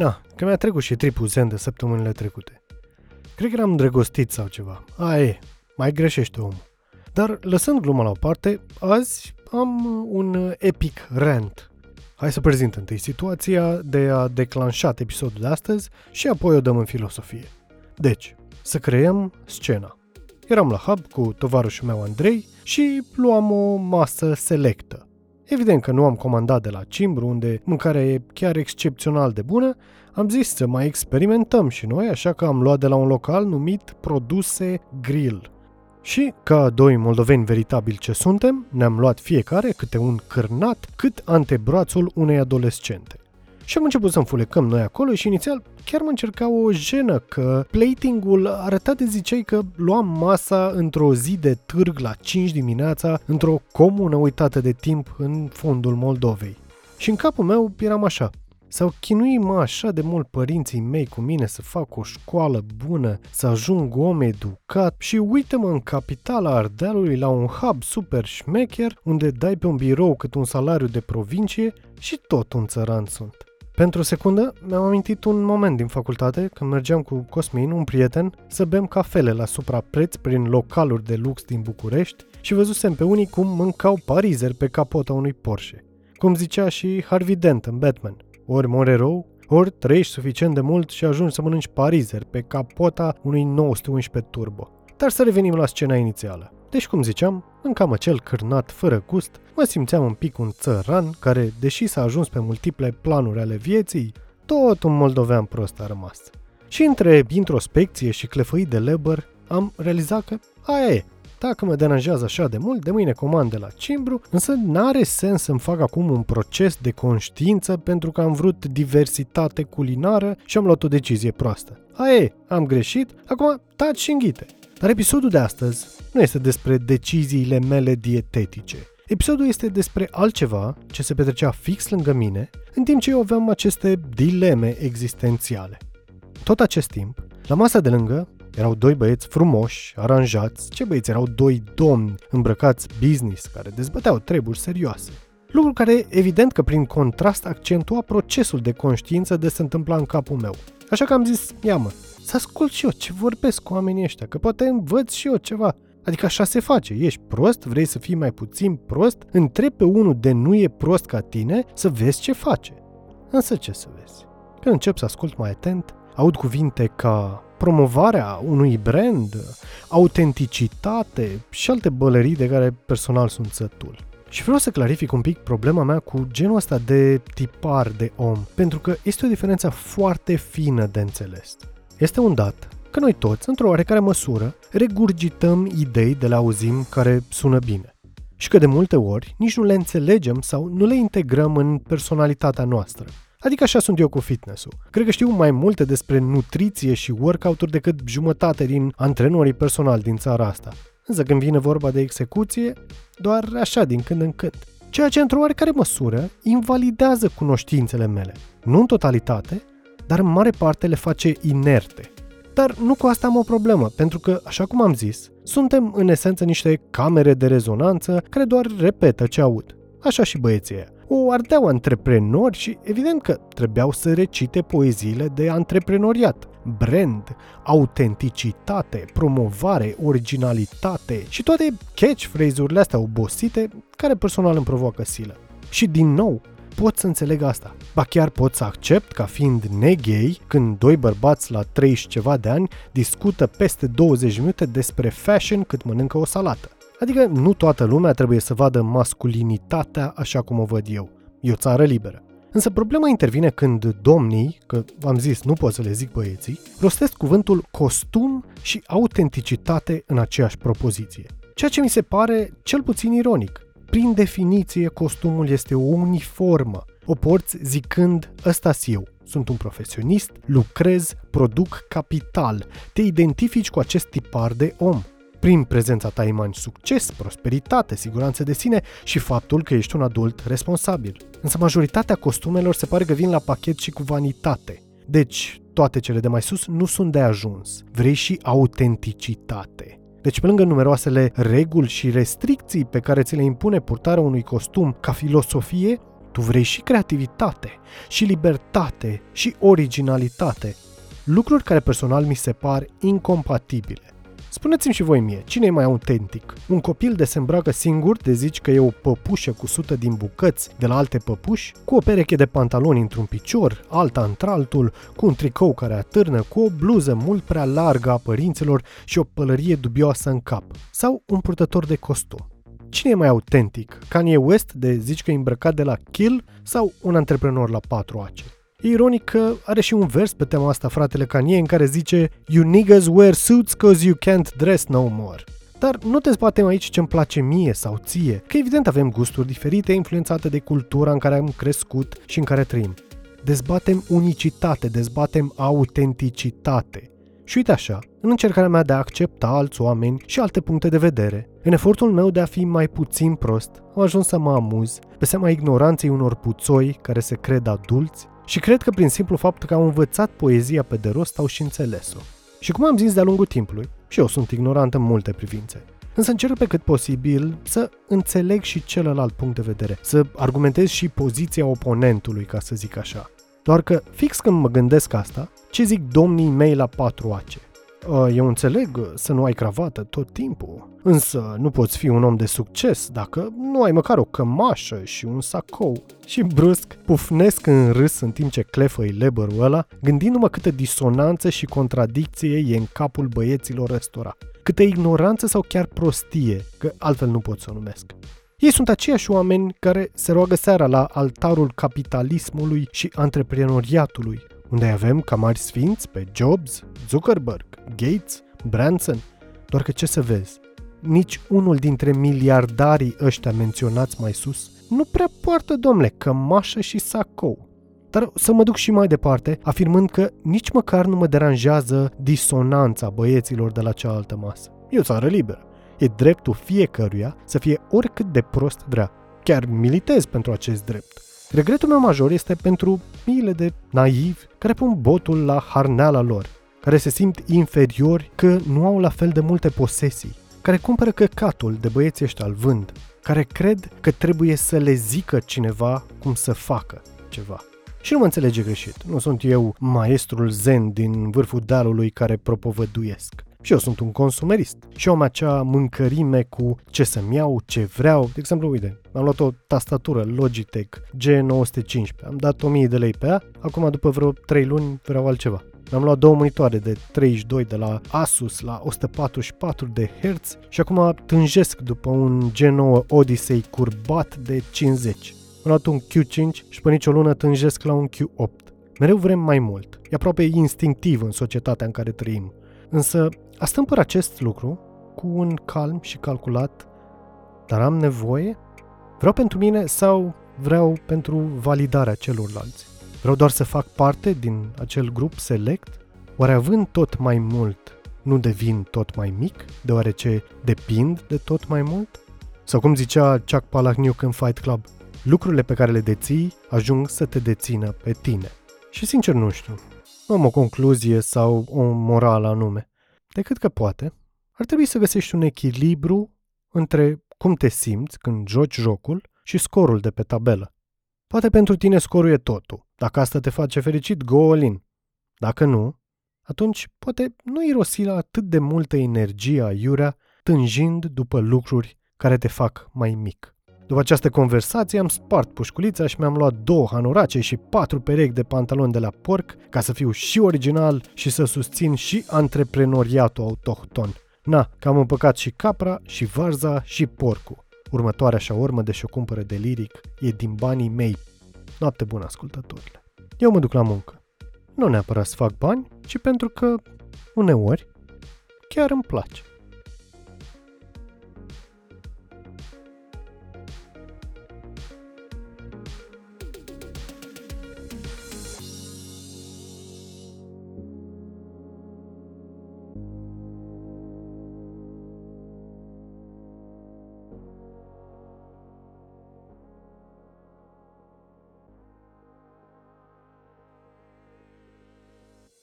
Na, că mi-a trecut și tripul zen de săptămânile trecute. Cred că eram îndrăgostit sau ceva. A, e, mai greșește omul. Dar, lăsând gluma la o parte, azi am un epic rant. Hai să prezint întâi situația de a declanșat episodul de astăzi și apoi o dăm în filosofie. Deci, să creăm scena. Eram la hub cu tovarășul meu Andrei și luam o masă selectă. Evident că nu am comandat de la Cimbru, unde mâncarea e chiar excepțional de bună, am zis să mai experimentăm și noi, așa că am luat de la un local numit Produse Grill. Și, ca doi moldoveni veritabili ce suntem, ne-am luat fiecare câte un cârnat cât antebrațul unei adolescente. Și am început să înfulecăm noi acolo și inițial chiar mă încerca o jenă că platingul arăta de zicei că luam masa într-o zi de târg la 5 dimineața într-o comună uitată de timp în fundul Moldovei. Și în capul meu eram așa, sau chinui mă așa de mult părinții mei cu mine să fac o școală bună, să ajung om educat și uită-mă în capitala Ardealului la un hub super șmecher unde dai pe un birou cât un salariu de provincie și tot un țăran sunt. Pentru o secundă mi-am amintit un moment din facultate când mergeam cu Cosmin, un prieten, să bem cafele la suprapreț prin localuri de lux din București și văzusem pe unii cum mâncau parizeri pe capota unui Porsche. Cum zicea și Harvey Dent în Batman, ori mori rău, ori trăiești suficient de mult și ajungi să mănânci parizeri pe capota unui 911 turbo. Dar să revenim la scena inițială. Deci, cum ziceam, mâncam acel cârnat fără gust, mă simțeam un pic un țăran care, deși s-a ajuns pe multiple planuri ale vieții, tot un moldovean prost a rămas. Și între introspecție și clefăit de lebăr, am realizat că aia e, dacă mă deranjează așa de mult, de mâine comand de la Cimbru, însă n-are sens să-mi fac acum un proces de conștiință pentru că am vrut diversitate culinară și am luat o decizie proastă. Aia e, am greșit, acum taci și înghite. Dar episodul de astăzi nu este despre deciziile mele dietetice. Episodul este despre altceva ce se petrecea fix lângă mine, în timp ce eu aveam aceste dileme existențiale. Tot acest timp, la masa de lângă, erau doi băieți frumoși, aranjați, ce băieți erau doi domni îmbrăcați business care dezbăteau treburi serioase. Lucru care, evident că prin contrast, accentua procesul de conștiință de se întâmpla în capul meu. Așa că am zis, ia mă, să ascult și eu ce vorbesc cu oamenii ăștia, că poate învăț și eu ceva. Adică așa se face, ești prost, vrei să fii mai puțin prost, întrebi pe unul de nu e prost ca tine să vezi ce face. Însă ce să vezi? Când încep să ascult mai atent, aud cuvinte ca promovarea unui brand, autenticitate și alte bălării de care personal sunt sătul. Și vreau să clarific un pic problema mea cu genul ăsta de tipar de om, pentru că este o diferență foarte fină de înțeles. Este un dat că noi toți, într-o oarecare măsură, regurgităm idei de le auzim care sună bine. Și că de multe ori nici nu le înțelegem sau nu le integrăm în personalitatea noastră. Adică așa sunt eu cu fitness-ul. Cred că știu mai multe despre nutriție și workout-uri decât jumătate din antrenorii personali din țara asta. Însă când vine vorba de execuție, doar așa din când în când. Ceea ce într-o oarecare măsură invalidează cunoștințele mele. Nu în totalitate, dar în mare parte le face inerte. Dar nu cu asta am o problemă, pentru că, așa cum am zis, suntem în esență niște camere de rezonanță care doar repetă ce aud. Așa și băieții aia. O ardeau antreprenori și evident că trebuiau să recite poeziile de antreprenoriat. Brand, autenticitate, promovare, originalitate și toate catchphrase-urile astea obosite care personal îmi provoacă silă. Și din nou, pot să înțeleg asta. Ba chiar pot să accept ca fiind negay când doi bărbați la 30 ceva de ani discută peste 20 minute despre fashion cât mănâncă o salată. Adică nu toată lumea trebuie să vadă masculinitatea așa cum o văd eu. E o țară liberă. Însă problema intervine când domnii, că v-am zis, nu pot să le zic băieții, rostesc cuvântul costum și autenticitate în aceeași propoziție. Ceea ce mi se pare cel puțin ironic. Prin definiție, costumul este o uniformă. O porți zicând, ăsta eu, sunt un profesionist, lucrez, produc capital. Te identifici cu acest tipar de om. Prin prezența ta imani succes, prosperitate, siguranță de sine și faptul că ești un adult responsabil. Însă majoritatea costumelor se pare că vin la pachet și cu vanitate. Deci, toate cele de mai sus nu sunt de ajuns. Vrei și autenticitate. Deci, pe lângă numeroasele reguli și restricții pe care ți le impune purtarea unui costum ca filosofie, Tu vrei și creativitate, și libertate, și originalitate. Lucruri care personal mi se par incompatibile. Spuneți-mi și voi mie, cine e mai autentic? Un copil de se îmbracă singur de zici că e o păpușă cu sută din bucăți de la alte păpuși, cu o pereche de pantaloni într-un picior, alta într-altul, cu un tricou care atârnă, cu o bluză mult prea largă a părinților și o pălărie dubioasă în cap, sau un purtător de costum. Cine e mai autentic? Kanye West de zici că e îmbrăcat de la Kill sau un antreprenor la 4 ace? E ironic că are și un vers pe tema asta fratele Kanye în care zice You niggas wear suits cause you can't dress no more. Dar nu te zbatem aici ce-mi place mie sau ție, că evident avem gusturi diferite influențate de cultura în care am crescut și în care trăim. Dezbatem unicitate, dezbatem autenticitate. Și uite așa, în încercarea mea de a accepta alți oameni și alte puncte de vedere, în efortul meu de a fi mai puțin prost, am ajuns să mă amuz pe seama ignoranței unor puțoi care se cred adulți și cred că prin simplu fapt că au învățat poezia pe de rost au și înțeles-o. Și cum am zis de-a lungul timpului, și eu sunt ignorant în multe privințe. Însă încerc pe cât posibil să înțeleg și celălalt punct de vedere, să argumentez și poziția oponentului, ca să zic așa. Doar că, fix când mă gândesc asta, ce zic domnii mei la 4 ace? Eu înțeleg să nu ai cravată tot timpul, însă nu poți fi un om de succes dacă nu ai măcar o cămașă și un sacou. Și brusc pufnesc în râs în timp ce clefă leberul ăla, gândindu-mă câtă disonanță și contradicție e în capul băieților ăstora. Câtă ignoranță sau chiar prostie, că altfel nu pot să o numesc. Ei sunt aceiași oameni care se roagă seara la altarul capitalismului și antreprenoriatului, unde avem ca mari sfinți pe Jobs, Zuckerberg, Gates, Branson. Doar că ce să vezi, nici unul dintre miliardarii ăștia menționați mai sus nu prea poartă, domnule, cămașă și sacou. Dar să mă duc și mai departe, afirmând că nici măcar nu mă deranjează disonanța băieților de la cealaltă masă. E o țară liberă. E dreptul fiecăruia să fie oricât de prost vrea. Chiar militez pentru acest drept. Regretul meu major este pentru miile de naivi care pun botul la harneala lor, care se simt inferiori că nu au la fel de multe posesii, care cumpără căcatul de băieții ăștia al vând, care cred că trebuie să le zică cineva cum să facă ceva. Și nu mă înțelege greșit, nu sunt eu maestrul zen din vârful dealului care propovăduiesc. Și eu sunt un consumerist. Și eu am acea mâncărime cu ce să-mi iau, ce vreau. De exemplu, uite, am luat o tastatură Logitech G915. Am dat 1000 de lei pe ea. Acum, după vreo 3 luni, vreau altceva. Mi-am luat două monitoare de 32 de la Asus la 144 de Hz și acum tânjesc după un G9 Odyssey curbat de 50. Am luat un Q5 și pe nicio lună tânjesc la un Q8. Mereu vrem mai mult. E aproape instinctiv în societatea în care trăim. Însă astâmpăr acest lucru cu un calm și calculat, dar am nevoie? Vreau pentru mine sau vreau pentru validarea celorlalți? Vreau doar să fac parte din acel grup select? Oare având tot mai mult, nu devin tot mai mic, deoarece depind de tot mai mult? Sau cum zicea Chuck Palahniuk în Fight Club, lucrurile pe care le deții ajung să te dețină pe tine. Și sincer nu știu, nu am o concluzie sau o morală anume, decât că poate ar trebui să găsești un echilibru între cum te simți când joci jocul și scorul de pe tabelă. Poate pentru tine scorul e totul. Dacă asta te face fericit, go all in. Dacă nu, atunci poate nu irosi la atât de multă energie aiurea tânjind după lucruri care te fac mai mic. După această conversație am spart pușculița și mi-am luat două hanorace și patru perechi de pantaloni de la porc ca să fiu și original și să susțin și antreprenoriatul autohton. Na, că am împăcat și capra, și varza, și porcul. Următoarea așa urmă de și-o cumpără de liric e din banii mei. Noapte bună, ascultătorile. Eu mă duc la muncă. Nu neapărat să fac bani, ci pentru că, uneori, chiar îmi place.